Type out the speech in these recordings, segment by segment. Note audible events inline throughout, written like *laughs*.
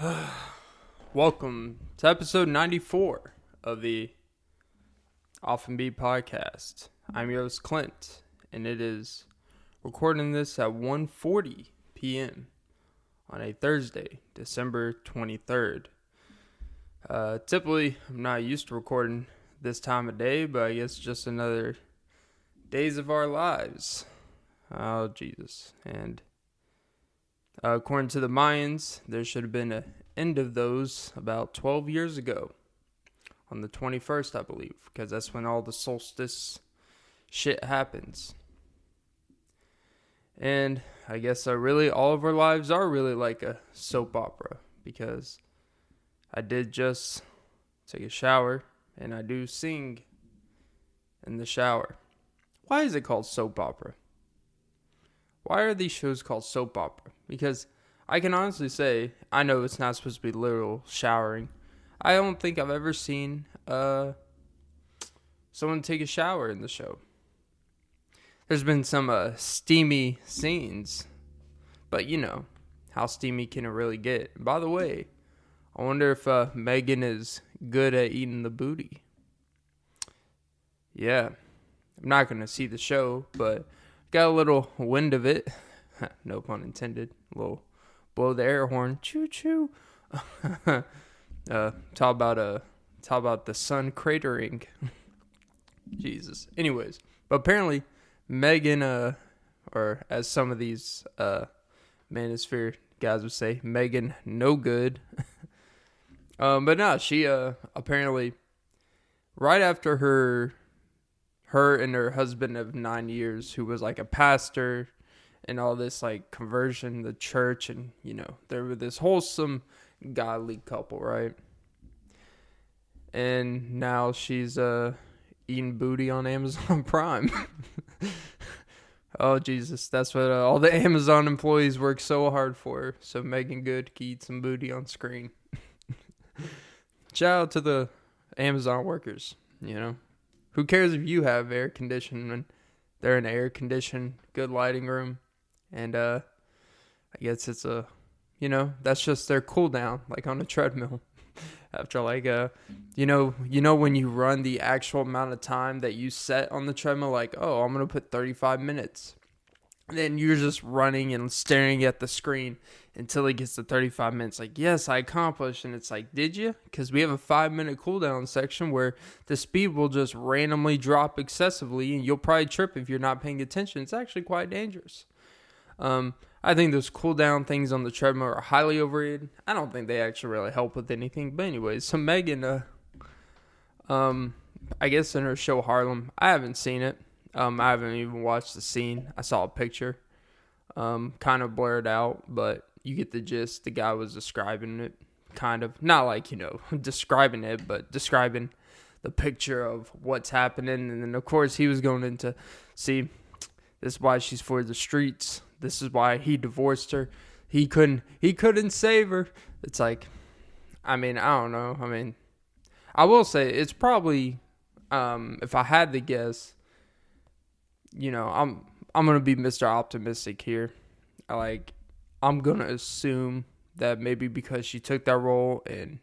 *sighs* Welcome to episode 94 of the Often Be podcast. I'm your host Clint, and it is recording this at 1:40 p.m. on a Thursday, December 23rd. Uh, typically, I'm not used to recording this time of day, but I guess just another days of our lives. Oh Jesus! And uh, according to the Mayans, there should have been an end of those about 12 years ago, on the 21st, I believe, because that's when all the solstice shit happens. And I guess uh, really all of our lives are really like a soap opera because I did just take a shower and I do sing in the shower. Why is it called soap opera? Why are these shows called soap opera? Because I can honestly say I know it's not supposed to be literal showering. I don't think I've ever seen uh someone take a shower in the show. There's been some uh, steamy scenes, but you know how steamy can it really get? By the way, I wonder if uh, Meagan is good at eating the booty. Yeah, I'm not gonna see the show, but got a little wind of it. *laughs* no pun intended. A little blow the air horn. Choo choo. *laughs* uh, talk about uh, talk about the sun cratering. *laughs* Jesus. Anyways, but apparently Meagan, uh, or as some of these uh, manosphere guys would say, Meagan no good. um, but no, she uh apparently right after her her and her husband of nine years, who was like a pastor and all this like conversion, the church, and you know, they were this wholesome, godly couple, right? And now she's uh eating booty on Amazon *laughs* Prime. oh Jesus, that's what uh, all the Amazon employees work so hard for. So Meagan Good can eat some booty on screen. *laughs* Shout out to the Amazon workers, you know. Who cares if you have air conditioning they're in air conditioned, good lighting room? And uh I guess it's a you know, that's just their cool down, like on a treadmill. *laughs* After like uh you know you know when you run the actual amount of time that you set on the treadmill, like, oh I'm gonna put thirty five minutes. Then you're just running and staring at the screen until it gets to 35 minutes. Like, yes, I accomplished. And it's like, did you? Because we have a five minute cooldown section where the speed will just randomly drop excessively and you'll probably trip if you're not paying attention. It's actually quite dangerous. Um, I think those cooldown things on the treadmill are highly overrated. I don't think they actually really help with anything. But, anyways, so Meagan, uh, um, I guess in her show Harlem, I haven't seen it. Um, I haven't even watched the scene. I saw a picture, um, kind of blurred out, but you get the gist. The guy was describing it, kind of not like you know *laughs* describing it, but describing the picture of what's happening. And then of course he was going into see this is why she's for the streets. This is why he divorced her. He couldn't he couldn't save her. It's like, I mean I don't know. I mean, I will say it's probably um, if I had to guess you know, I'm I'm gonna be Mr. Optimistic here. Like I'm gonna assume that maybe because she took that role and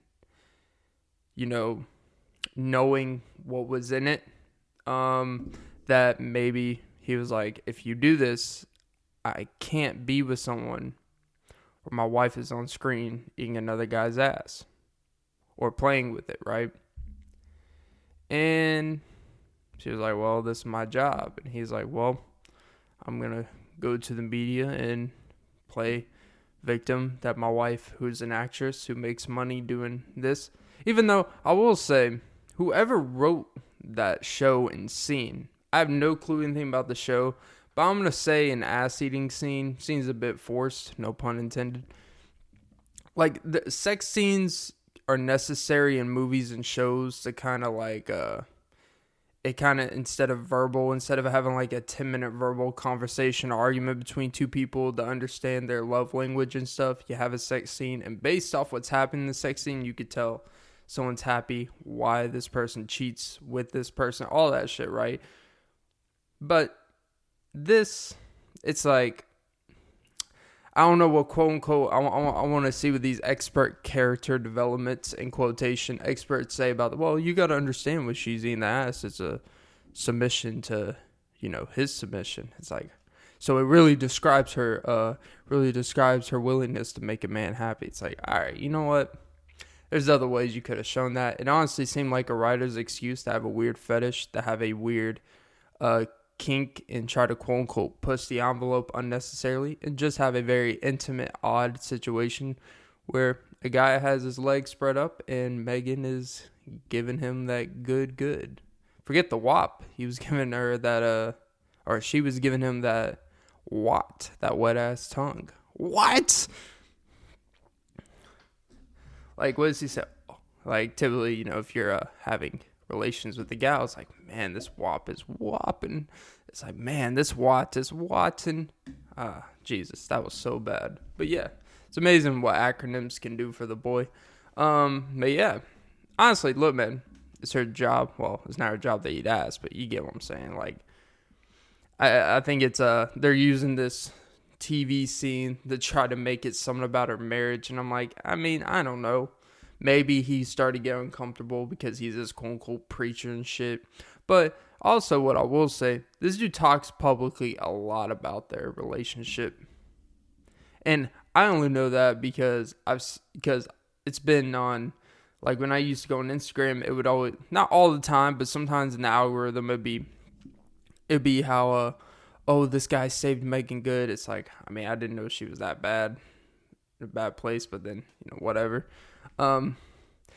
you know, knowing what was in it, um, that maybe he was like, if you do this, I can't be with someone where my wife is on screen eating another guy's ass or playing with it, right? And she was like, Well, this is my job. And he's like, Well, I'm going to go to the media and play victim that my wife, who's an actress who makes money doing this. Even though I will say, whoever wrote that show and scene, I have no clue anything about the show, but I'm going to say an ass eating scene seems a bit forced, no pun intended. Like, the sex scenes are necessary in movies and shows to kind of like, uh, it kind of instead of verbal instead of having like a 10 minute verbal conversation or argument between two people to understand their love language and stuff you have a sex scene and based off what's happened in the sex scene you could tell someone's happy why this person cheats with this person all that shit right? But this it's like I don't know what quote unquote I, I, I want to see what these expert character developments in quotation experts say about the well you got to understand what she's eating the ass it's a submission to you know his submission. It's like so it really describes her uh really describes her willingness to make a man happy. It's like all right you know what? There's other ways you could have shown that. It honestly seemed like a writer's excuse to have a weird fetish to have a weird uh kink and try to quote unquote push the envelope unnecessarily and just have a very intimate, odd situation where a guy has his legs spread up and Meagan is giving him that good, good. Forget the wop. He was *laughs* giving her that, uh, or she was giving him that what? That wet ass tongue. What? Like, what does he say? Like, typically, you know, if you're uh, having relations with the gal. It's like, man, this wop is whopping. It's like, man, this Watt is Watson. Ah, Jesus, that was so bad. But yeah, it's amazing what acronyms can do for the boy. Um, but yeah, honestly, look, man, it's her job. Well, it's not her job that you'd ask, but you get what I'm saying. Like, I I think it's uh they're using this TV scene to try to make it something about her marriage, and I'm like, I mean, I don't know maybe he started getting comfortable because he's this quote unquote preacher and shit. But also, what I will say, this dude talks publicly a lot about their relationship, and I only know that because I've because it's been on. Like when I used to go on Instagram, it would always not all the time, but sometimes in the algorithm it'd be it'd be how uh oh this guy saved Meagan Good. It's like I mean I didn't know she was that bad, a bad place, but then you know whatever. Um,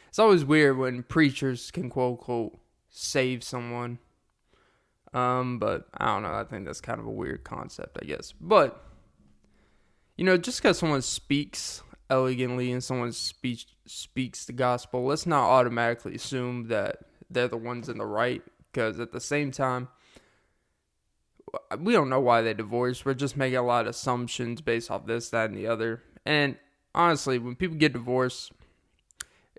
it's always weird when preachers can quote unquote save someone. Um, but I don't know. I think that's kind of a weird concept, I guess. But you know, just because someone speaks elegantly and someone speaks speaks the gospel, let's not automatically assume that they're the ones in the right. Because at the same time, we don't know why they divorced. We're just making a lot of assumptions based off this, that, and the other. And honestly, when people get divorced,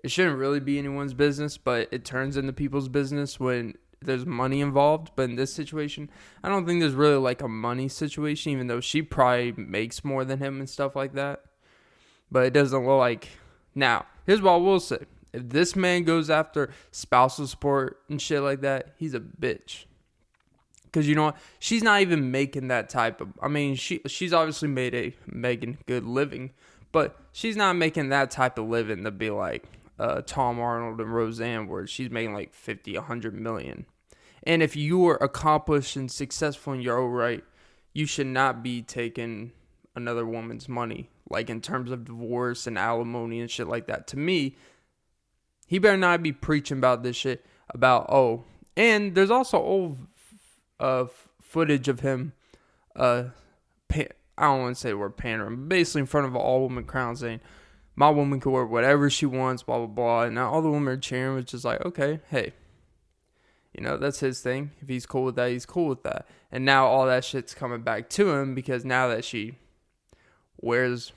it shouldn't really be anyone's business, but it turns into people's business when there's money involved. But in this situation, I don't think there's really like a money situation, even though she probably makes more than him and stuff like that. But it doesn't look like. Now, here's what I will say. If this man goes after spousal support and shit like that, he's a bitch. Cause you know what? She's not even making that type of. I mean, she she's obviously made a Megan good living, but she's not making that type of living to be like, uh, Tom Arnold and Roseanne, where she's making like 50, 100 million. And if you are accomplished and successful in your own right, you should not be taking another woman's money, like in terms of divorce and alimony and shit like that. To me, he better not be preaching about this shit about, oh, and there's also old uh, footage of him, uh, I don't want to say the word pandering, basically in front of an all woman crowd saying, my woman can wear whatever she wants, blah blah blah. And now all the women are cheering, which is like, okay, hey, you know, that's his thing. If he's cool with that, he's cool with that. And now all that shit's coming back to him because now that she wears,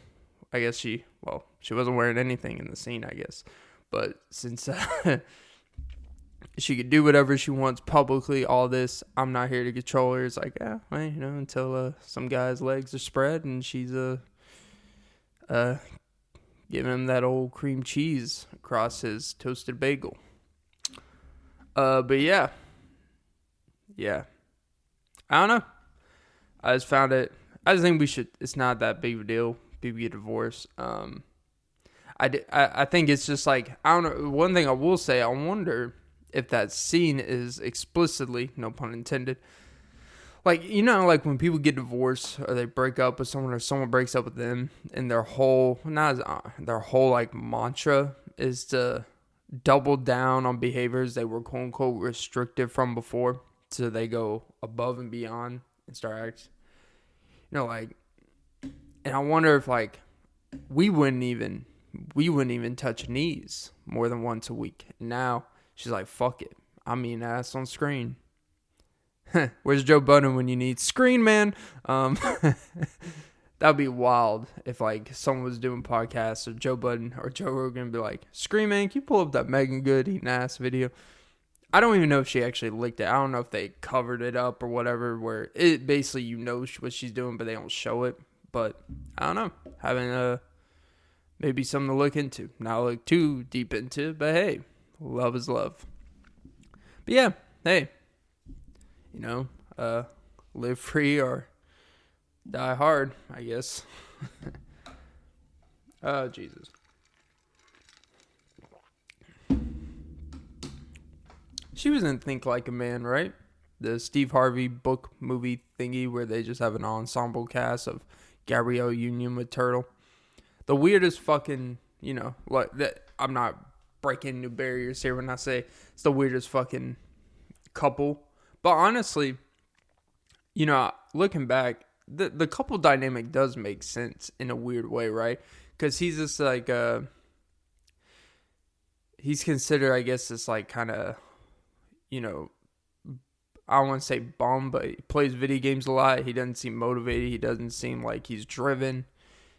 I guess she, well, she wasn't wearing anything in the scene, I guess. But since uh, *laughs* she could do whatever she wants publicly, all this, I'm not here to control her. It's like, yeah, well, you know, until uh, some guy's legs are spread and she's a, uh, uh, Give him that old cream cheese across his toasted bagel. Uh, but yeah. Yeah. I don't know. I just found it. I just think we should. It's not that big of a deal. People get divorced. Um, I, I, I think it's just like I don't know. One thing I will say, I wonder if that scene is explicitly, no pun intended, like you know like when people get divorced or they break up with someone or someone breaks up with them and their whole not uh, their whole like mantra is to double down on behaviors they were quote unquote restricted from before so they go above and beyond and start acting you know like and i wonder if like we wouldn't even we wouldn't even touch knees more than once a week. Now she's like fuck it. I mean ass on screen *laughs* Where's Joe Budden when you need screen man? Um, *laughs* that'd be wild if like someone was doing podcasts or Joe Budden or Joe Rogan be like, "Screen man, can you pull up that Meagan Good eating ass video?" I don't even know if she actually licked it. I don't know if they covered it up or whatever. Where it basically you know what she's doing, but they don't show it. But I don't know. Having a maybe something to look into. Not look too deep into, but hey, love is love. But yeah, hey, you know, uh, live free or die hard, I guess. *laughs* oh, Jesus. She was in Think Like a Man, right? The Steve Harvey book movie thingy where they just have an ensemble cast of Gabrielle Union with Turtle. The weirdest fucking, you know, like that. I'm not breaking new barriers here when I say it's the weirdest fucking couple. But honestly, you know, looking back, the the couple dynamic does make sense in a weird way, right? Because he's just like uh, he's considered, I guess, this like kind of, you know, I want to say bum, but he plays video games a lot. He doesn't seem motivated. He doesn't seem like he's driven.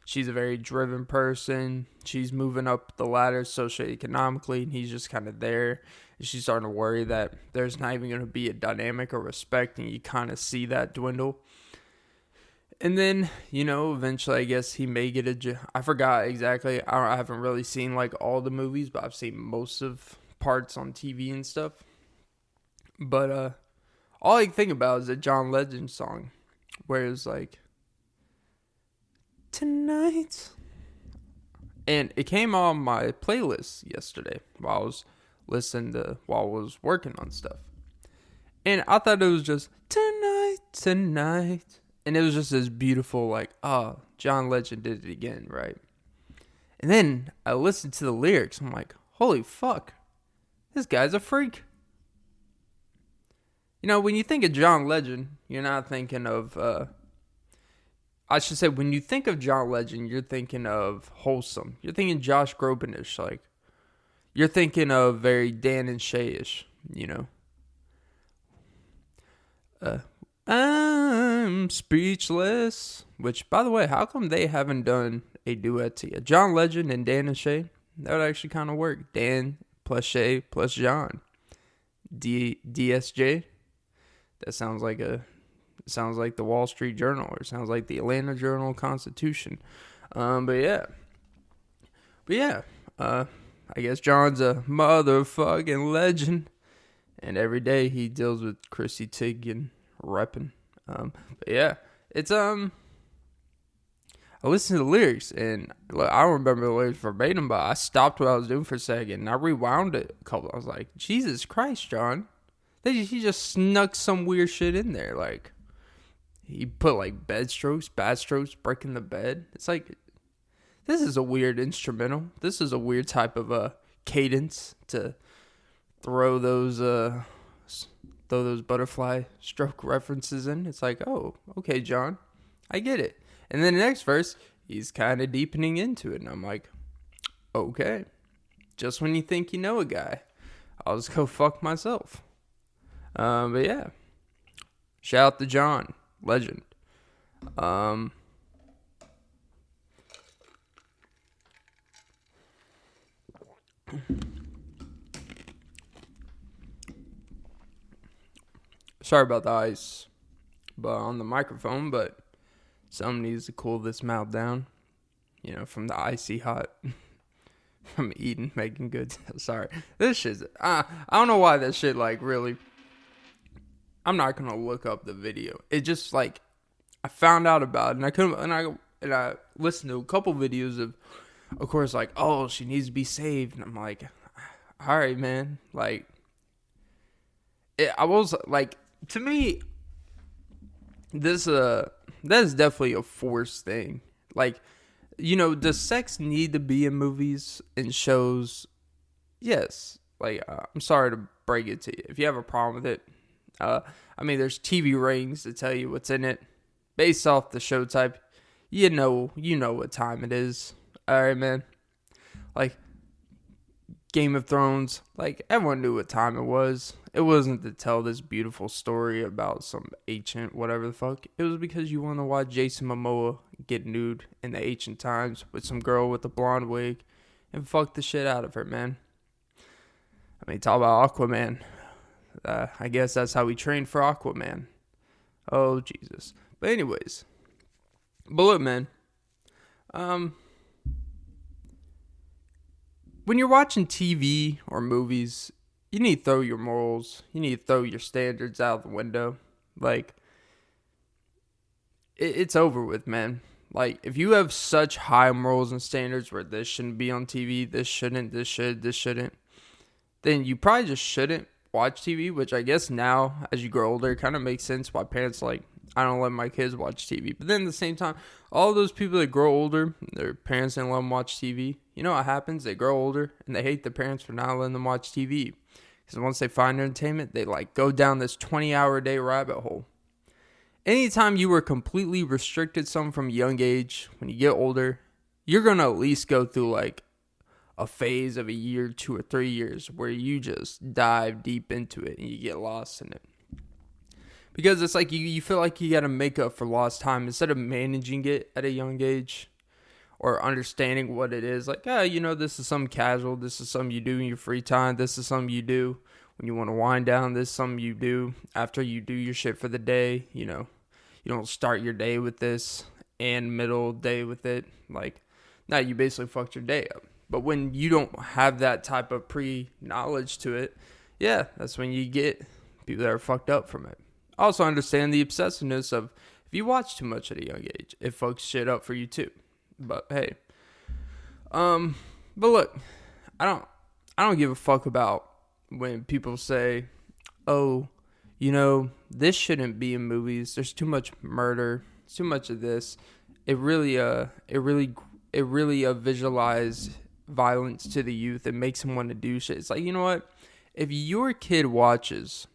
She's a very driven person. She's moving up the ladder socioeconomically, and he's just kind of there. She's starting to worry that there's not even going to be a dynamic or respect, and you kind of see that dwindle. And then, you know, eventually, I guess he may get a. I forgot exactly. I, I haven't really seen like all the movies, but I've seen most of parts on TV and stuff. But uh, all I can think about is a John Legend song, where it's like tonight. And it came on my playlist yesterday while I was listening to while I was working on stuff. And I thought it was just tonight, tonight. And it was just this beautiful, like, oh, John Legend did it again, right? And then I listened to the lyrics. I'm like, holy fuck, this guy's a freak. You know, when you think of John Legend, you're not thinking of uh, I should say when you think of John Legend, you're thinking of wholesome. You're thinking Josh Grobanish, like you're thinking of very Dan and Shay-ish, you know. Uh, I'm speechless. Which, by the way, how come they haven't done a duet together? John Legend and Dan and Shay. That would actually kind of work. Dan plus Shay plus John. D DSJ. That sounds like a sounds like the Wall Street Journal or sounds like the Atlanta Journal Constitution. Um, but yeah. But yeah. Uh, I guess John's a motherfucking legend. And every day he deals with Chrissy Teigen repping. Um, but yeah. It's, um, I listened to the lyrics and look, I don't remember the lyrics verbatim, but I stopped what I was doing for a second and I rewound it a couple. I was like, Jesus Christ, John. He just snuck some weird shit in there. Like, he put like bed strokes, bad strokes, breaking the bed. It's like this is a weird instrumental. This is a weird type of uh cadence to throw those uh throw those butterfly stroke references in. It's like, oh, okay, John, I get it. And then the next verse, he's kind of deepening into it, and I'm like, okay, just when you think you know a guy, I'll just go fuck myself. Um, but yeah, shout out to John legend. Um, sorry about the ice, but on the microphone. But some needs to cool this mouth down. You know, from the icy hot. *laughs* from eating, making good. *laughs* Sorry, this shit's. Uh, I don't know why this shit like really I'm not gonna look up the video. It just like I found out about it and I couldn't and I and I listened to a couple videos of of course like, oh, she needs to be saved and I'm like, all right, man. Like it, I was like to me this uh that is definitely a forced thing. Like you know, does sex need to be in movies and shows? Yes. Like uh, I'm sorry to break it to you. If you have a problem with it, uh, I mean, there's TV ratings to tell you what's in it based off the show type. You know, you know what time it is. All right, man. Like Game of Thrones, like everyone knew what time it was. It wasn't to tell this beautiful story about some ancient whatever the fuck. It was because you want to watch Jason Momoa get nude in the ancient times with some girl with a blonde wig and fuck the shit out of her, man. I mean, talk about Aquaman uh, I guess that's how we trained for Aquaman. Oh Jesus! But anyways, look, man, um, when you're watching TV or movies, you need to throw your morals, you need to throw your standards out the window. Like, it, it's over with, man. Like, if you have such high morals and standards where this shouldn't be on TV, this shouldn't, this should, this shouldn't, then you probably just shouldn't watch TV, which I guess now, as you grow older, kind of makes sense why parents like, I don't let my kids watch TV. But then at the same time, all those people that grow older, their parents didn't let them watch TV. You know what happens? They grow older and they hate their parents for not letting them watch TV. Because once they find entertainment, they like go down this 20 hour day rabbit hole. Anytime you were completely restricted some from a young age, when you get older, you're going to at least go through like a phase of a year, two or three years where you just dive deep into it and you get lost in it because it's like you, you feel like you got to make up for lost time. Instead of managing it at a young age or understanding what it is like ah, you know this is some casual. This is something you do in your free time. This is something you do when you want to wind down. This is something you do after you do your shit for the day you know. You don't start your day with this and middle day with it. Like now you basically fucked your day up. But when you don't have that type of pre knowledge to it yeah that's when you get people that are fucked up from it also understand the obsessiveness of if you watch too much at a young age, it fucks shit up for you too. But hey, um, but look, I don't, I don't give a fuck about when people say, "Oh, you know, this shouldn't be in movies. There's too much murder. It's too much of this." It really, uh, it really, it really uh, visualize violence to the youth and makes them want to do shit. It's like you know what? If your kid watches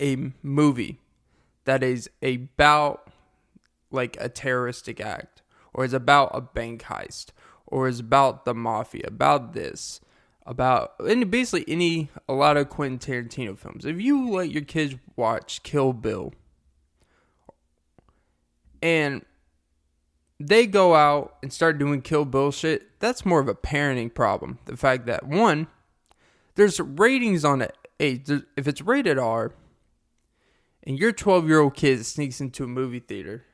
a movie that is about like a terroristic act or is about a bank heist or is about the mafia, about this, about and basically any a lot of Quentin Tarantino films. If you let your kids watch Kill Bill and they go out and start doing Kill Bill shit, that's more of a parenting problem. The fact that one, there's ratings on it. If it's rated R, and your 12 year old kid sneaks into a movie theater,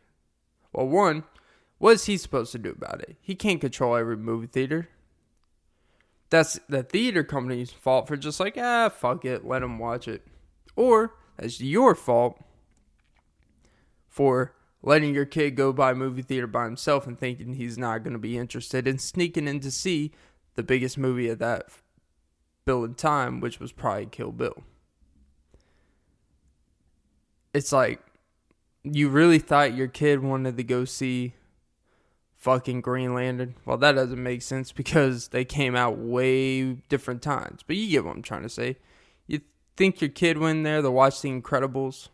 well, one, what is he supposed to do about it? He can't control every movie theater. That's the theater company's fault for just like, ah, fuck it, let him watch it. Or that's your fault for letting your kid go by a movie theater by himself and thinking he's not going to be interested and sneaking in to see the biggest movie of that bill in time, which was probably Kill Bill it's like you really thought your kid wanted to go see fucking Green Lantern. Well, that doesn't make sense *laughs* because they came out way different times. But you get what I'm trying to say. You think your kid went there to watch The Incredibles?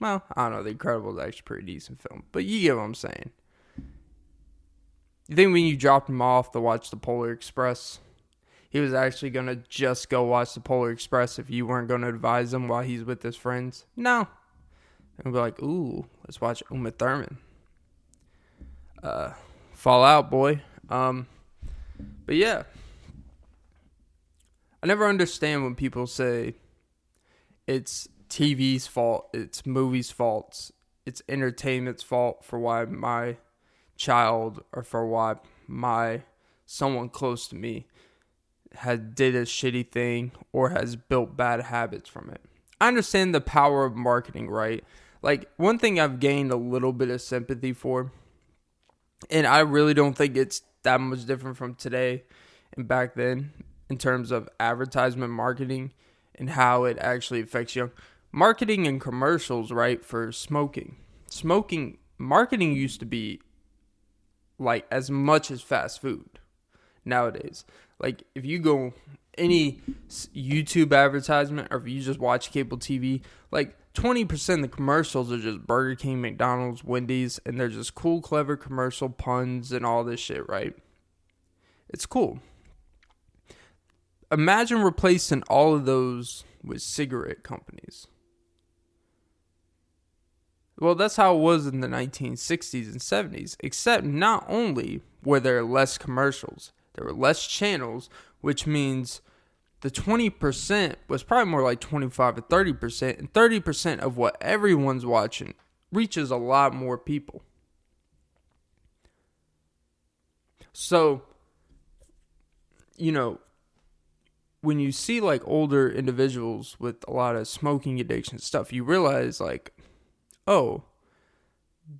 Well, I don't know. The Incredibles is actually a pretty decent film. But you get what I'm saying. You think when you dropped him off to watch The Polar Express, he was actually going to just go watch The Polar Express if you weren't going to advise him while he's with his friends? No, and be like, ooh, let's watch Uma Thurman. Uh, fall out, boy. Um, but yeah, I never understand when people say it's TV's fault, it's movies' faults, it's entertainment's fault for why my child or for why my someone close to me had did a shitty thing or has built bad habits from it. I understand the power of marketing, right? Like one thing I've gained a little bit of sympathy for, and I really don't think it's that much different from today and back then in terms of advertisement marketing and how it actually affects young marketing and commercials, right? For smoking. Smoking marketing used to be like as much as fast food nowadays. Like if you go any YouTube advertisement or if you just watch cable TV, like 20% of the commercials are just Burger King, McDonald's, Wendy's, and they're just cool, clever commercial puns and all this shit, right? It's cool. Imagine replacing all of those with cigarette companies. Well, that's how it was in the 1960s and 70s, except not only were there less commercials, there were less channels, which means the 20% was probably more like 25 to 30%, and 30% of what everyone's watching reaches a lot more people. So, you know, when you see like older individuals with a lot of smoking addiction stuff, you realize like, oh,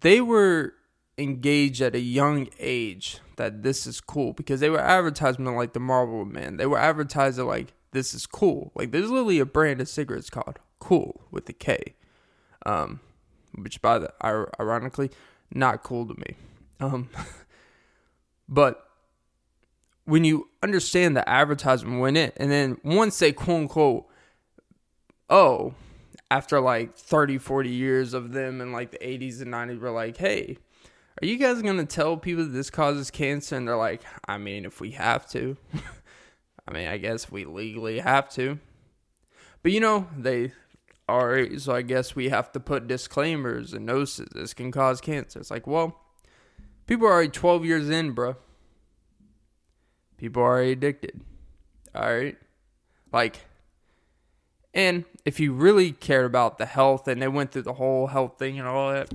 they were engaged at a young age that this is cool because they were advertising like the Marlboro Man. They were advertising like this is cool. Like there's literally a brand of cigarettes called Cool with the K, um, which by the ironically not cool to me. Um, *laughs* but when you understand the advertisement went in, and then once they quote unquote, oh, after like 30, 40 years of them in like the 80s and 90s, were like, hey, are you guys going to tell people that this causes cancer? And they're like, I mean, if we have to. *laughs* I mean, I guess we legally have to. But you know, they are, so I guess we have to put disclaimers and notices. This can cause cancer. It's like, well, people are already 12 years in, bro. People are already addicted. All right. Like, and if you really cared about the health and they went through the whole health thing and all that,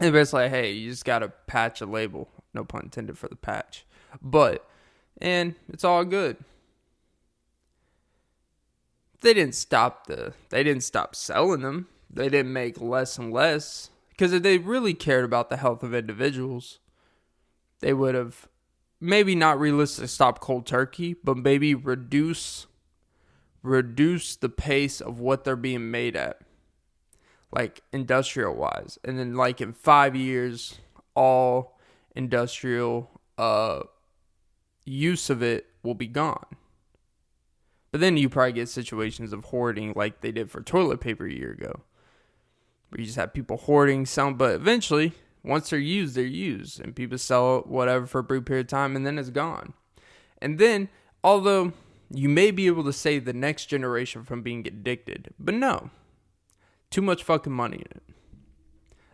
it's like, hey, you just got to patch a label. No pun intended for the patch. But, and it's all good. They didn't stop the, they didn't stop selling them. They didn't make less and less. Because if they really cared about the health of individuals, they would have maybe not realistic stop cold turkey, but maybe reduce reduce the pace of what they're being made at like industrial wise. And then like in 5 years all industrial uh use of it will be gone. But then you probably get situations of hoarding like they did for toilet paper a year ago. Where you just have people hoarding some but eventually once they're used, they're used, and people sell whatever for a brief period of time, and then it's gone. And then, although you may be able to save the next generation from being addicted, but no, too much fucking money in it.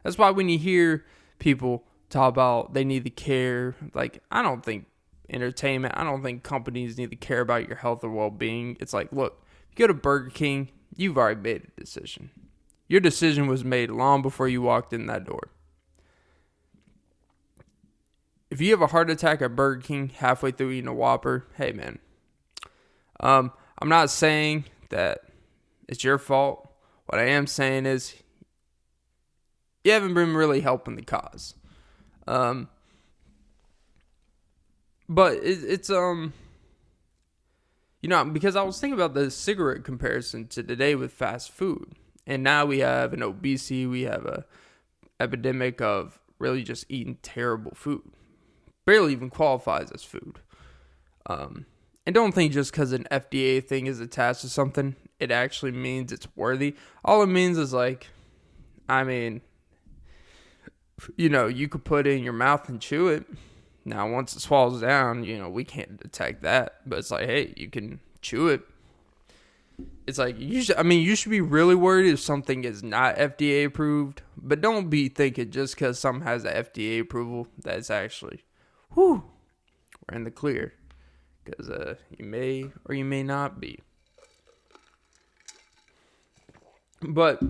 That's why when you hear people talk about they need to care, like I don't think entertainment, I don't think companies need to care about your health or well being. It's like, look, if you go to Burger King, you've already made a decision. Your decision was made long before you walked in that door if you have a heart attack at Burger King halfway through eating a Whopper, hey man, um, I'm not saying that it's your fault. What I am saying is you haven't been really helping the cause. Um, but it, it's um, you know, because I was thinking about the cigarette comparison to today with fast food, and now we have an obesity, we have a epidemic of really just eating terrible food barely even qualifies as food. Um, and don't think just because an FDA thing is attached to something, it actually means it's worthy. All it means is like, I mean, you know, you could put it in your mouth and chew it. Now, once it swallows down, you know, we can't detect that. But it's like, hey, you can chew it. It's like you should. I mean, you should be really worried if something is not FDA approved. But don't be thinking just because something has an FDA approval that it's actually whew, we're in the clear. Because uh, you may or you may not be. But,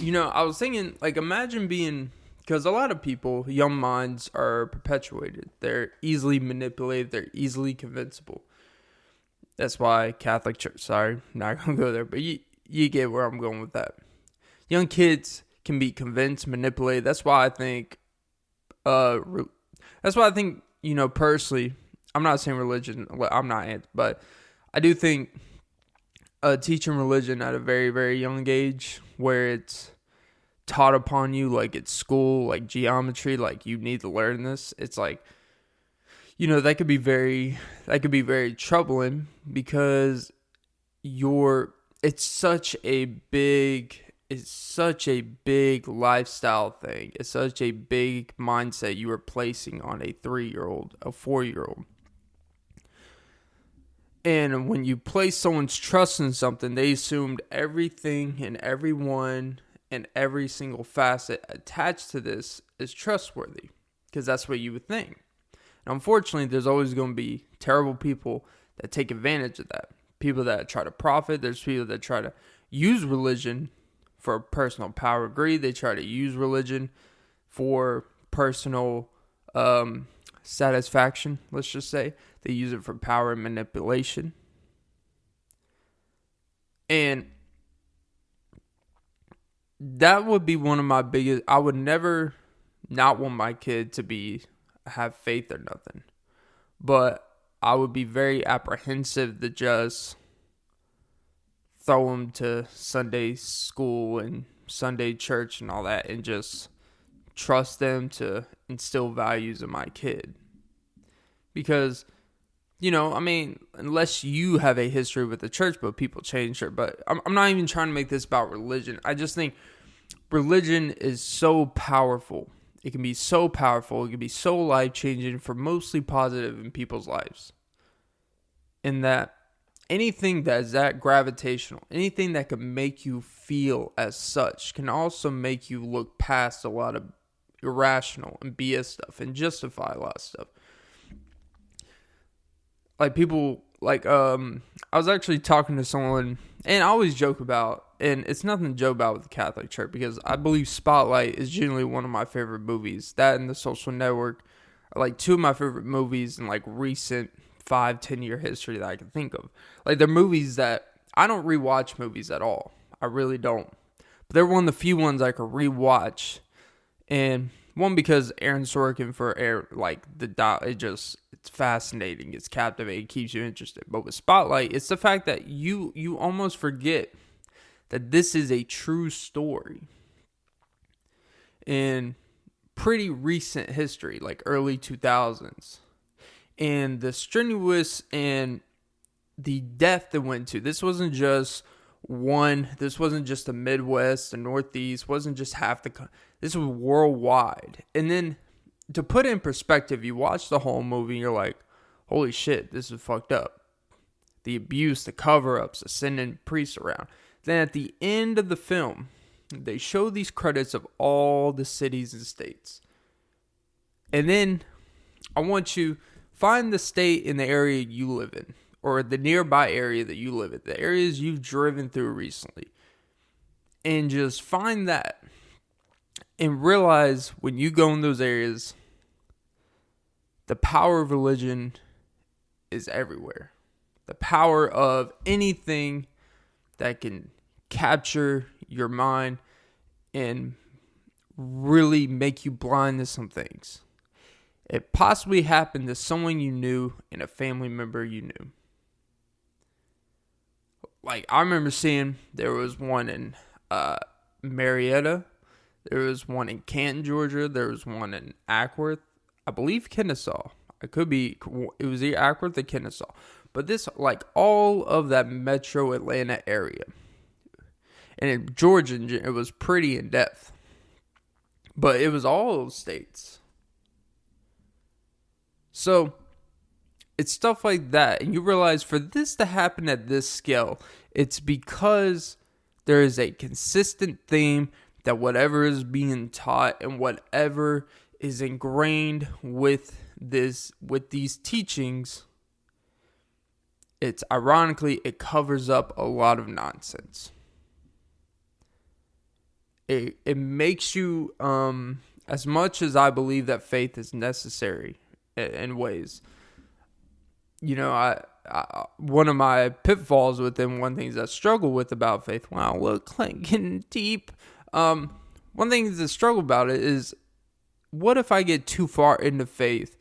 you know, I was thinking, like, imagine being. Because a lot of people, young minds, are perpetuated. They're easily manipulated, they're easily convincible. That's why Catholic Church, sorry, *laughs* not going to go there, but you, you get where I'm going with that. Young kids can be convinced, manipulated. That's why I think uh, that's why I think you know personally. I'm not saying religion. I'm not, but I do think uh, teaching religion at a very very young age, where it's taught upon you like it's school, like geometry, like you need to learn this. It's like you know that could be very that could be very troubling because you're it's such a big it's such a big lifestyle thing. It's such a big mindset you are placing on a three year old, a four year old. And when you place someone's trust in something, they assumed everything and everyone and every single facet attached to this is trustworthy because that's what you would think. And unfortunately, there's always going to be terrible people that take advantage of that. People that try to profit, there's people that try to use religion for personal power greed. They try to use religion for personal um, satisfaction, let's just say. They use it for power and manipulation. And that would be one of my biggest I would never not want my kid to be have faith or nothing. But I would be very apprehensive to just throw them to Sunday school and Sunday church and all that and just trust them to instill values in my kid. Because, you know, I mean, unless you have a history with the church, but people change it. But I'm, I'm not even trying to make this about religion. I just think religion is so powerful. It can be so powerful. It can be so life changing for mostly positive in people's lives. In that anything that is that gravitational, anything that can make you feel as such, can also make you look past a lot of irrational and BS stuff and justify a lot of stuff. Like people like um I was actually talking to someone and I always joke about and it's nothing to joke about with the Catholic Church because I believe Spotlight is genuinely one of my favorite movies. That and the social network are like two of my favorite movies in like recent five, ten year history that I can think of. Like they're movies that I don't rewatch movies at all. I really don't. But they're one of the few ones I can rewatch and one because Aaron Sorkin for air like the dot it just it's fascinating, it's captivating, keeps you interested. But with Spotlight, it's the fact that you you almost forget that this is a true story in pretty recent history, like early 2000s. And the strenuous and the depth that went to. This wasn't just one, this wasn't just the Midwest, the Northeast, wasn't just half the this was worldwide. And then to put it in perspective, you watch the whole movie and you're like, holy shit, this is fucked up. The abuse, the cover ups, the sending priests around. Then at the end of the film, they show these credits of all the cities and states. And then I want you find the state in the area you live in or the nearby area that you live in, the areas you've driven through recently. And just find that and realize when you go in those areas, the power of religion is everywhere. The power of anything that can capture your mind and really make you blind to some things. It possibly happened to someone you knew and a family member you knew. Like I remember seeing there was one in uh, Marietta there was one in Canton, Georgia. There was one in Acworth. I believe Kennesaw. It could be. It was either Acworth or Kennesaw. But this, like all of that metro Atlanta area. And in Georgia, it was pretty in depth. But it was all states. So it's stuff like that. And you realize for this to happen at this scale, it's because there is a consistent theme that whatever is being taught and whatever is ingrained with this with these teachings it's ironically it covers up a lot of nonsense. It it makes you um as much as I believe that faith is necessary in ways you know I, I one of my pitfalls within one things I struggle with about faith wow look like getting deep um, one thing to struggle about it is what if I get too far into faith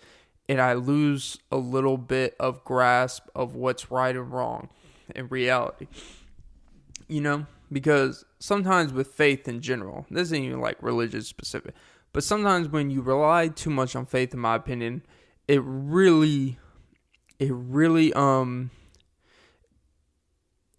and I lose a little bit of grasp of what's right and wrong in reality? You know, because sometimes with faith in general, this isn't even like religious specific, but sometimes when you rely too much on faith, in my opinion, it really, it really, um,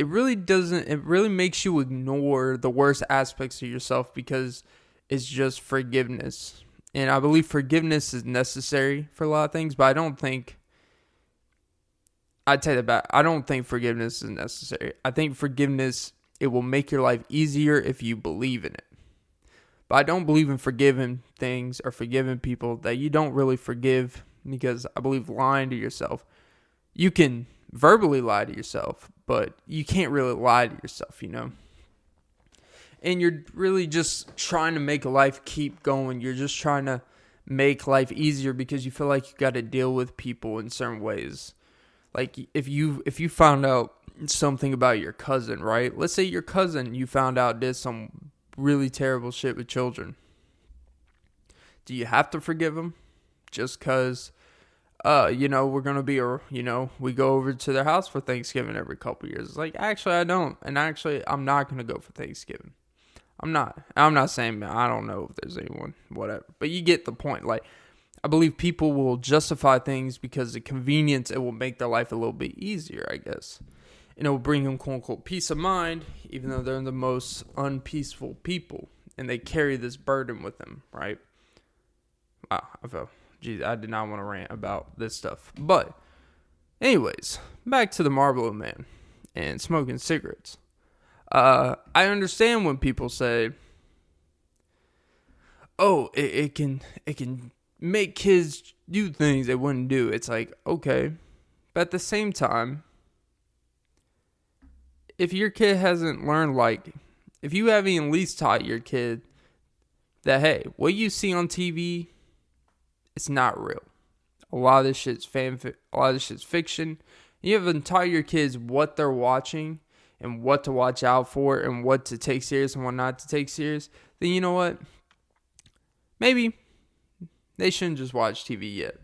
it really doesn't it really makes you ignore the worst aspects of yourself because it's just forgiveness. And i believe forgiveness is necessary for a lot of things but i don't think i'd say that back. I don't think forgiveness is necessary. I think forgiveness it will make your life easier if you believe in it. But i don't believe in forgiving things or forgiving people that you don't really forgive because i believe lying to yourself. You can verbally lie to yourself, but you can't really lie to yourself, you know? And you're really just trying to make life keep going. You're just trying to make life easier because you feel like you got to deal with people in certain ways. Like if you if you found out something about your cousin, right? Let's say your cousin you found out did some really terrible shit with children. Do you have to forgive him just cuz uh, you know, we're gonna be, you know, we go over to their house for Thanksgiving every couple years. It's like, actually, I don't, and actually, I'm not gonna go for Thanksgiving. I'm not. I'm not saying I don't know if there's anyone, whatever, but you get the point. Like, I believe people will justify things because the convenience it will make their life a little bit easier, I guess, and it will bring them quote unquote peace of mind, even though they're the most unpeaceful people and they carry this burden with them, right? Wow, I feel Geez, I did not want to rant about this stuff. But, anyways, back to the Marlboro Man and smoking cigarettes. Uh, I understand when people say, "Oh, it, it can it can make kids do things they wouldn't do." It's like okay, but at the same time, if your kid hasn't learned like, if you haven't at least taught your kid that hey, what you see on TV it's not real. A lot of this shit's fan. A lot of this shit's fiction. You haven't taught your kids what they're watching and what to watch out for and what to take serious and what not to take serious. Then you know what? Maybe they shouldn't just watch TV yet.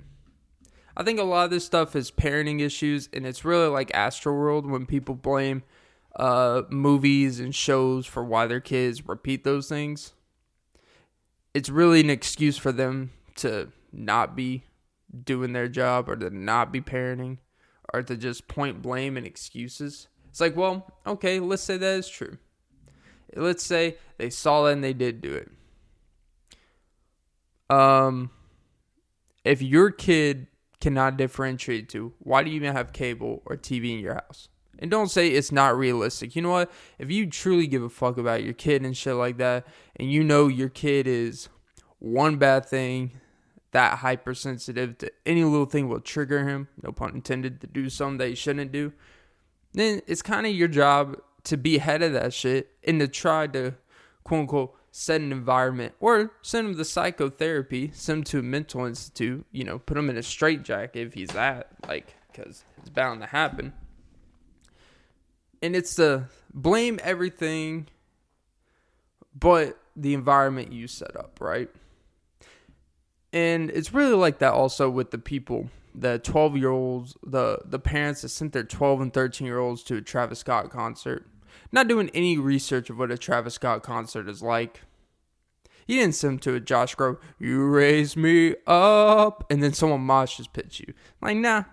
I think a lot of this stuff is parenting issues, and it's really like Astroworld when people blame uh, movies and shows for why their kids repeat those things. It's really an excuse for them to not be doing their job or to not be parenting or to just point blame and excuses. It's like, well, okay, let's say that is true. Let's say they saw that and they did do it. Um, if your kid cannot differentiate to, why do you even have cable or TV in your house? And don't say it's not realistic. You know what? If you truly give a fuck about your kid and shit like that, and you know your kid is one bad thing that hypersensitive to any little thing will trigger him, no pun intended, to do something that he shouldn't do, then it's kind of your job to be ahead of that shit and to try to quote unquote set an environment or send him to psychotherapy, send him to a mental institute, you know, put him in a straitjacket if he's that, like, because it's bound to happen. And it's to blame everything but the environment you set up, right? And it's really like that also with the people the 12 year olds the the parents that sent their 12 and 13 year olds to a travis scott concert. Not doing any research of what a travis scott concert is like. He didn't send them to a josh groban you raise me up and then someone mosh just pitch you. Like nah.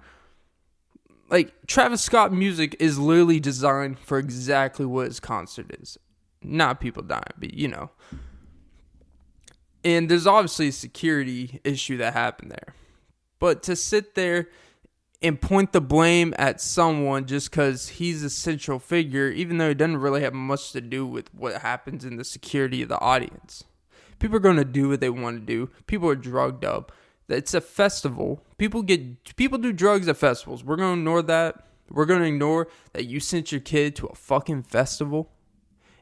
Like travis scott music is literally designed for exactly what his concert is. Not people dying but you know and there's obviously a security issue that happened there. But to sit there and point the blame at someone just because he's a central figure, even though it doesn't really have much to do with what happens in the security of the audience. People are going to do what they want to do. People are drugged up. It's a festival. People get people do drugs at festivals. We're going to ignore that. We're going to ignore that you sent your kid to a fucking festival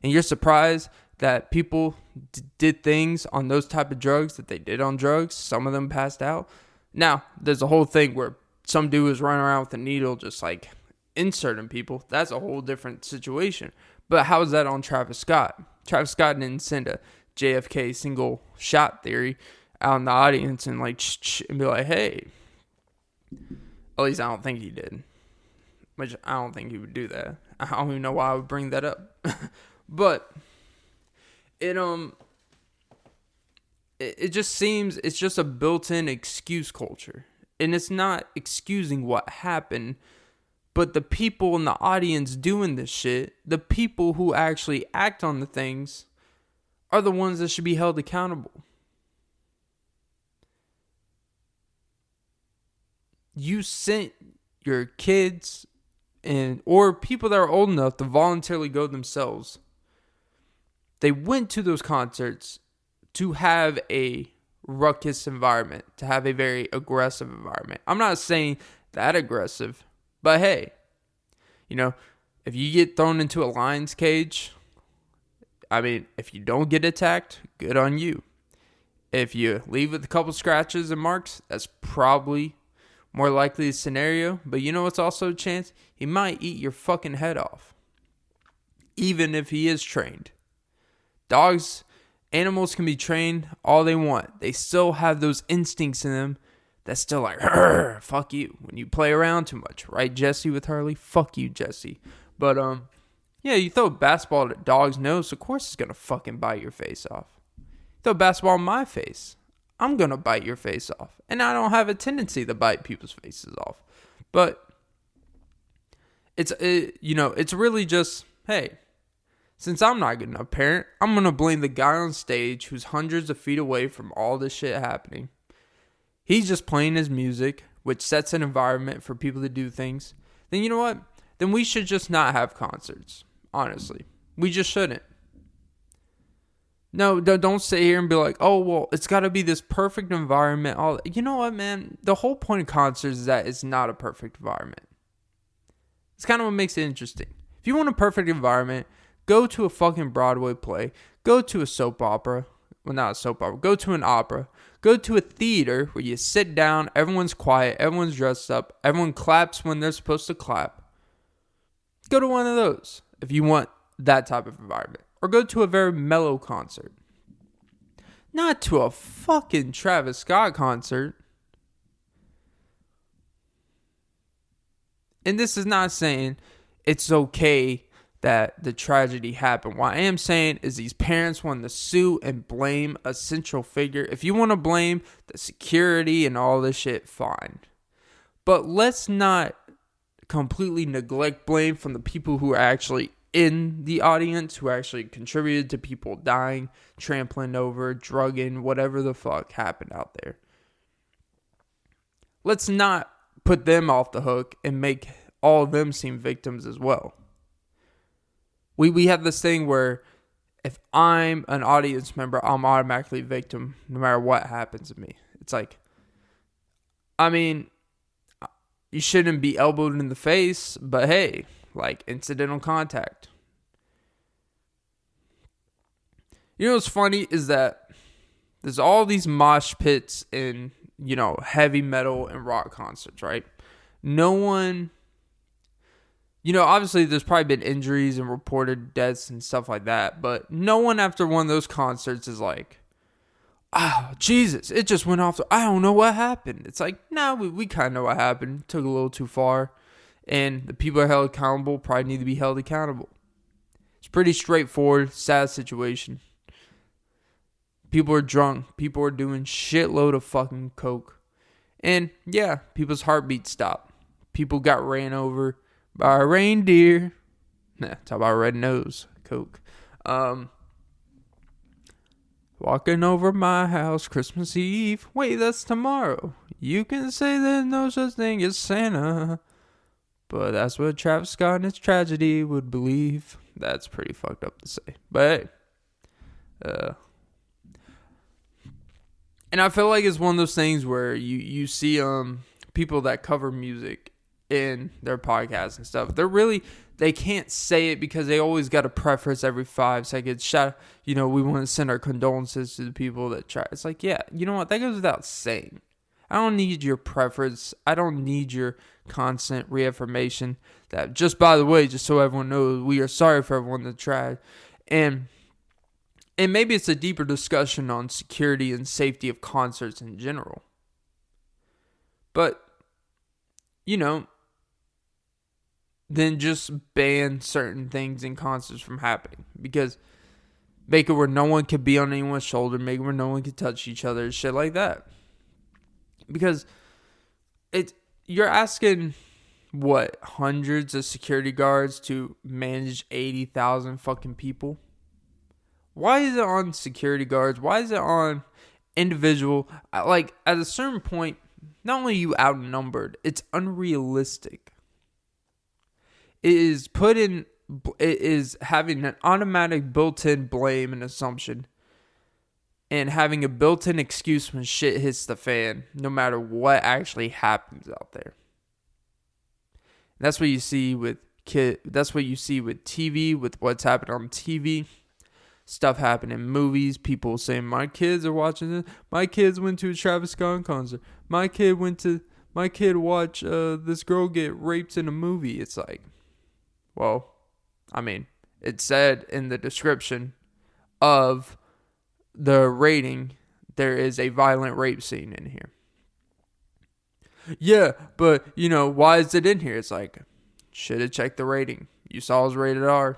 and you're surprised that people d- did things on those type of drugs that they did on drugs. Some of them passed out. Now, there's a whole thing where some dude was running around with a needle just like inserting people. That's a whole different situation. But how is that on Travis Scott? Travis Scott didn't send a JFK single shot theory out in the audience and like and be like, hey. At least I don't think he did. Which I don't think he would do that. I don't even know why I would bring that up. *laughs* but it um it, it just seems it's just a built-in excuse culture. And it's not excusing what happened but the people in the audience doing this shit the people who actually act on the things are the ones that should be held accountable. You sent your kids and or people that are old enough to voluntarily go themselves they went to those concerts to have a ruckus environment, to have a very aggressive environment. I'm not saying that aggressive, but hey, you know, if you get thrown into a lion's cage, I mean, if you don't get attacked, good on you. If you leave with a couple scratches and marks, that's probably more likely a scenario. But you know what's also a chance? He might eat your fucking head off. Even if he is trained. Dogs, animals can be trained all they want. They still have those instincts in them that's still like, fuck you. When you play around too much, right, Jesse with Harley? Fuck you, Jesse. But, um, yeah, you throw a basketball at a dog's nose, of course it's gonna fucking bite your face off. Throw a basketball in my face, I'm gonna bite your face off. And I don't have a tendency to bite people's faces off. But it's it, you know, it's really just, hey, since I'm not good enough parent, I'm gonna blame the guy on stage who's hundreds of feet away from all this shit happening. He's just playing his music, which sets an environment for people to do things. Then you know what? Then we should just not have concerts honestly. We just shouldn't. No, don't sit here and be like, "Oh, well, it's got to be this perfect environment." All you know what, man? The whole point of concerts is that it's not a perfect environment. It's kind of what makes it interesting. If you want a perfect environment, go to a fucking Broadway play. Go to a soap opera. Well, not a soap opera. Go to an opera. Go to a theater where you sit down, everyone's quiet, everyone's dressed up, everyone claps when they're supposed to clap. Go to one of those if you want that type of environment. Or go to a very mellow concert. Not to a fucking Travis Scott concert. And this is not saying it's okay that the tragedy happened. What I am saying is these parents want to sue and blame a central figure. If you want to blame the security and all this shit, fine. But let's not completely neglect blame from the people who are actually in the audience who actually contributed to people dying, trampling over, drugging, whatever the fuck happened out there. Let's not put them off the hook and make all of them seem victims as well. We we have this thing where if I'm an audience member, I'm automatically victim no matter what happens to me. It's like I mean, you shouldn't be elbowed in the face, but hey, like incidental contact. You know what's funny is that there's all these mosh pits in, you know, heavy metal and rock concerts, right? No one you know, obviously there's probably been injuries and reported deaths and stuff like that, but no one after one of those concerts is like, oh, Jesus, it just went off. I don't know what happened. It's like, nah, we, we kind of know what happened. Took a little too far and the people held accountable probably need to be held accountable. It's pretty straightforward, sad situation. People are drunk. People are doing shitload of fucking coke. And yeah, people's heartbeats stop. People got ran over by a reindeer. Nah, talk about red nose coke. Um, walking over my house Christmas Eve. Wait, that's tomorrow. You can say there's no such thing as Santa. But that's what Travis Scott and his tragedy would believe. That's pretty fucked up to say. But hey, uh, and I feel like it's one of those things where you you see um people that cover music in their podcasts and stuff. They're really they can't say it because they always got a preface every five seconds. Shout, you know, we want to send our condolences to the people that try. It's like, yeah, you know what? That goes without saying. I don't need your preference. I don't need your constant reaffirmation that just by the way, just so everyone knows, we are sorry for everyone that tried. And and maybe it's a deeper discussion on security and safety of concerts in general. But you know, then just ban certain things and concerts from happening. Because make it where no one can be on anyone's shoulder, make it where no one can touch each other, shit like that. Because it you're asking what hundreds of security guards to manage 80,000 fucking people? Why is it on security guards? Why is it on individual? Uh, like at a certain point not only you outnumbered it's unrealistic is put in it is having an automatic built-in blame and assumption and having a built-in excuse when shit hits the fan, no matter what actually happens out there. That's what you see with kid. That's what you see with TV, with what's happened on TV. stuff happening in movies. People saying my kids are watching this. My kids went to a Travis Scott concert. My kid went to. My kid watched uh, this girl get raped in a movie. It's like, well, I mean, it said in the description of the rating there is a violent rape scene in here. Yeah, but you know, why is it in here? It's like, should have checked the rating. You saw it's rated R.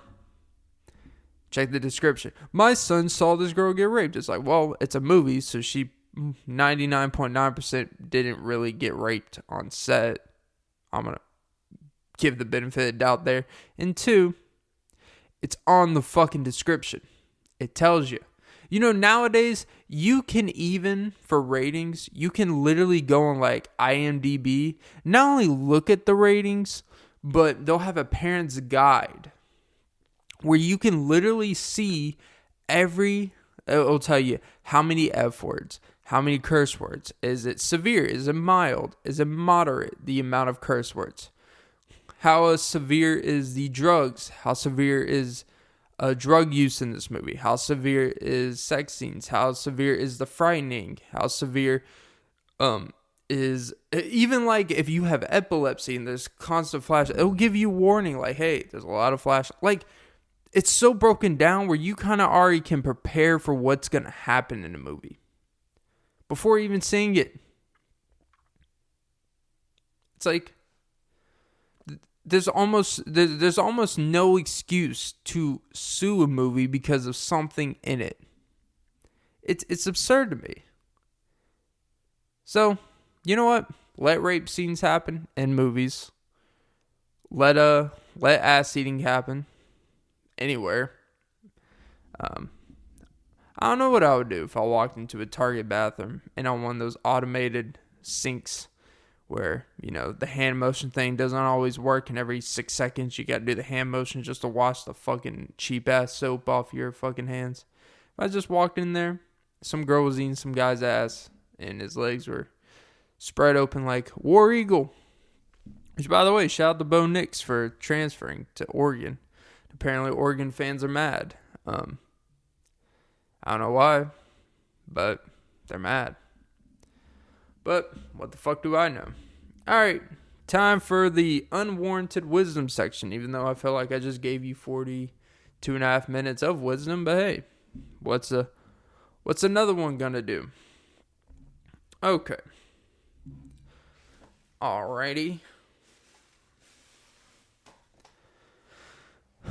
Check the description. My son saw this girl get raped. It's like, well, it's a movie, so she 99.9% didn't really get raped on set. I'm to give the benefit of the doubt there. And two, it's on the fucking description. It tells you. You know, nowadays, you can even, for ratings, you can literally go on like IMDb, not only look at the ratings, but they'll have a parent's guide where you can literally see every it'll tell you how many F words, how many curse words. Is it severe? Is it mild? Is it moderate? The amount of curse words. How severe is the drugs? How severe is uh, drug use in this movie? How severe is sex scenes? How severe is the frightening? How severe um is even like if you have epilepsy and there's constant flash, it'll give you warning like, hey, there's a lot of flash. Like it's so broken down where you kind of already can prepare for what's going to happen in a movie before even seeing it. It's like there's almost there's almost no excuse to sue a movie because of something in it. It's it's absurd to me. So, you know what? Let rape scenes happen in movies. Let uh let ass eating happen anywhere. Um, I don't know what I would do if I walked into a Target bathroom and on one of those automated sinks where, you know, the hand motion thing doesn't always work and every six seconds you gotta do the hand motion just to wash the fucking cheap ass soap off your fucking hands. If I just walked in there, some girl was eating some guy's ass and his legs were spread open like War Eagle. Which by the way, shout out to Bo Nix for transferring to Oregon apparently Oregon fans are mad. Um, I don't know why, but they're mad. But what the fuck do I know? All right, time for the unwarranted wisdom section. Even though I feel like I just gave you forty-two and a half minutes of wisdom, but hey, what's a what's another one gonna do? Okay. Alrighty. *sighs*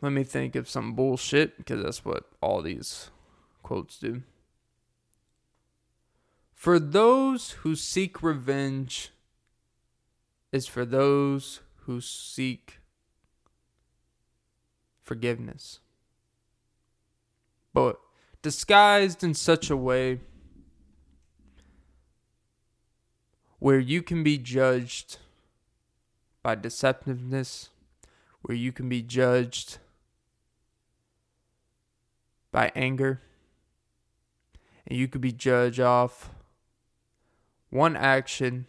Let me think of some bullshit because that's what all these quotes do. For those who seek revenge is for those who seek forgiveness. But disguised in such a way where you can be judged by deceptiveness where you can be judged by anger and you could be judged off one action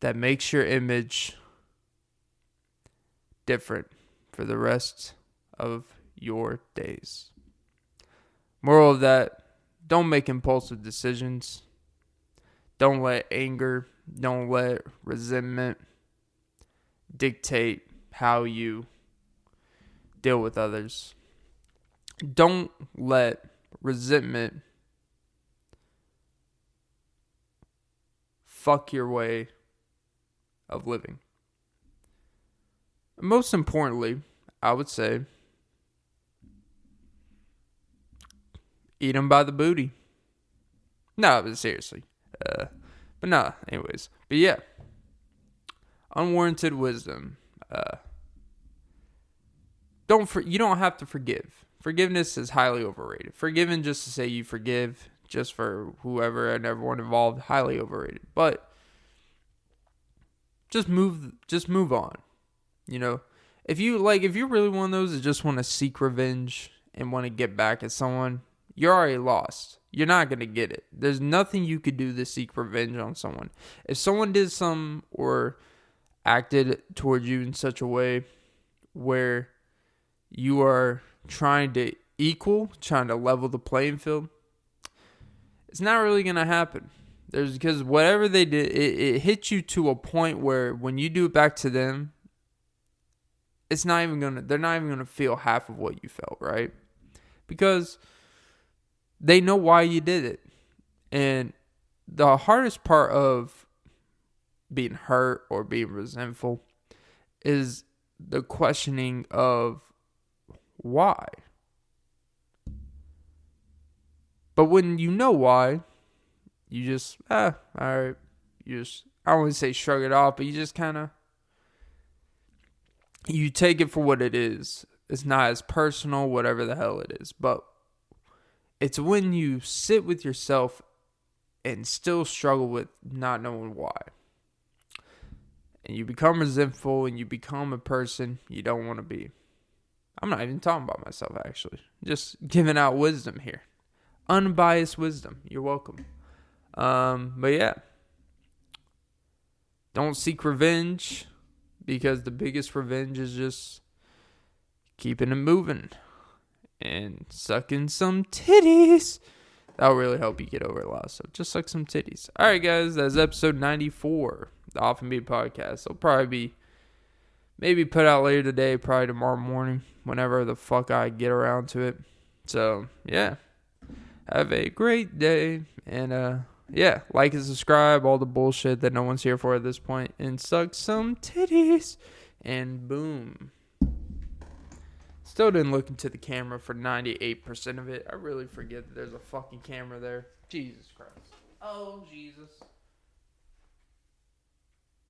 that makes your image different for the rest of your days. Moral of that don't make impulsive decisions. Don't let anger, don't let resentment dictate how you deal with others. Don't let resentment fuck your way of living. Most importantly, I would say eat them by the booty. No, but seriously. Uh, but nah, anyways. But yeah. Unwarranted wisdom uh, don't for, you don't have to forgive. Forgiveness is highly overrated. Forgiving just to say you forgive just for whoever and everyone involved highly overrated. But just move just move on. You know, if you like if you're really one of those that just want to seek revenge and want to get back at someone, you're already lost. You're not going to get it. There's nothing you could do to seek revenge on someone. If someone did some or acted towards you in such a way where you are trying to equal, trying to level the playing field, it's not really gonna happen. There's because whatever they did, it, it hits you to a point where when you do it back to them, it's not even gonna. They're not even gonna feel half of what you felt, right? Because they know why you did it, and the hardest part of being hurt or being resentful is the questioning of why. But when you know why, you just ah, all right, you just I don't say shrug it off, but you just kind of you take it for what it is. It's not as personal, whatever the hell it is, but it's when you sit with yourself and still struggle with not knowing why. And you become resentful and you become a person you don't want to be. I'm not even talking about myself, actually. Just giving out wisdom here. Unbiased wisdom. You're welcome. Um, but yeah. Don't seek revenge because the biggest revenge is just keeping it moving and sucking some titties. That'll really help you get over it loss. So just suck some titties. All right, guys, that's episode 94, the Off and Beat podcast. It'll probably be maybe put out later today, probably tomorrow morning, whenever the fuck I get around to it. So, yeah. Have a great day. And, uh, yeah, like and subscribe, all the bullshit that no one's here for at this point, and suck some titties. And boom. Still didn't look into the camera for 98% of it. I really forget that there's a fucking camera there. Jesus Christ. Oh, Jesus.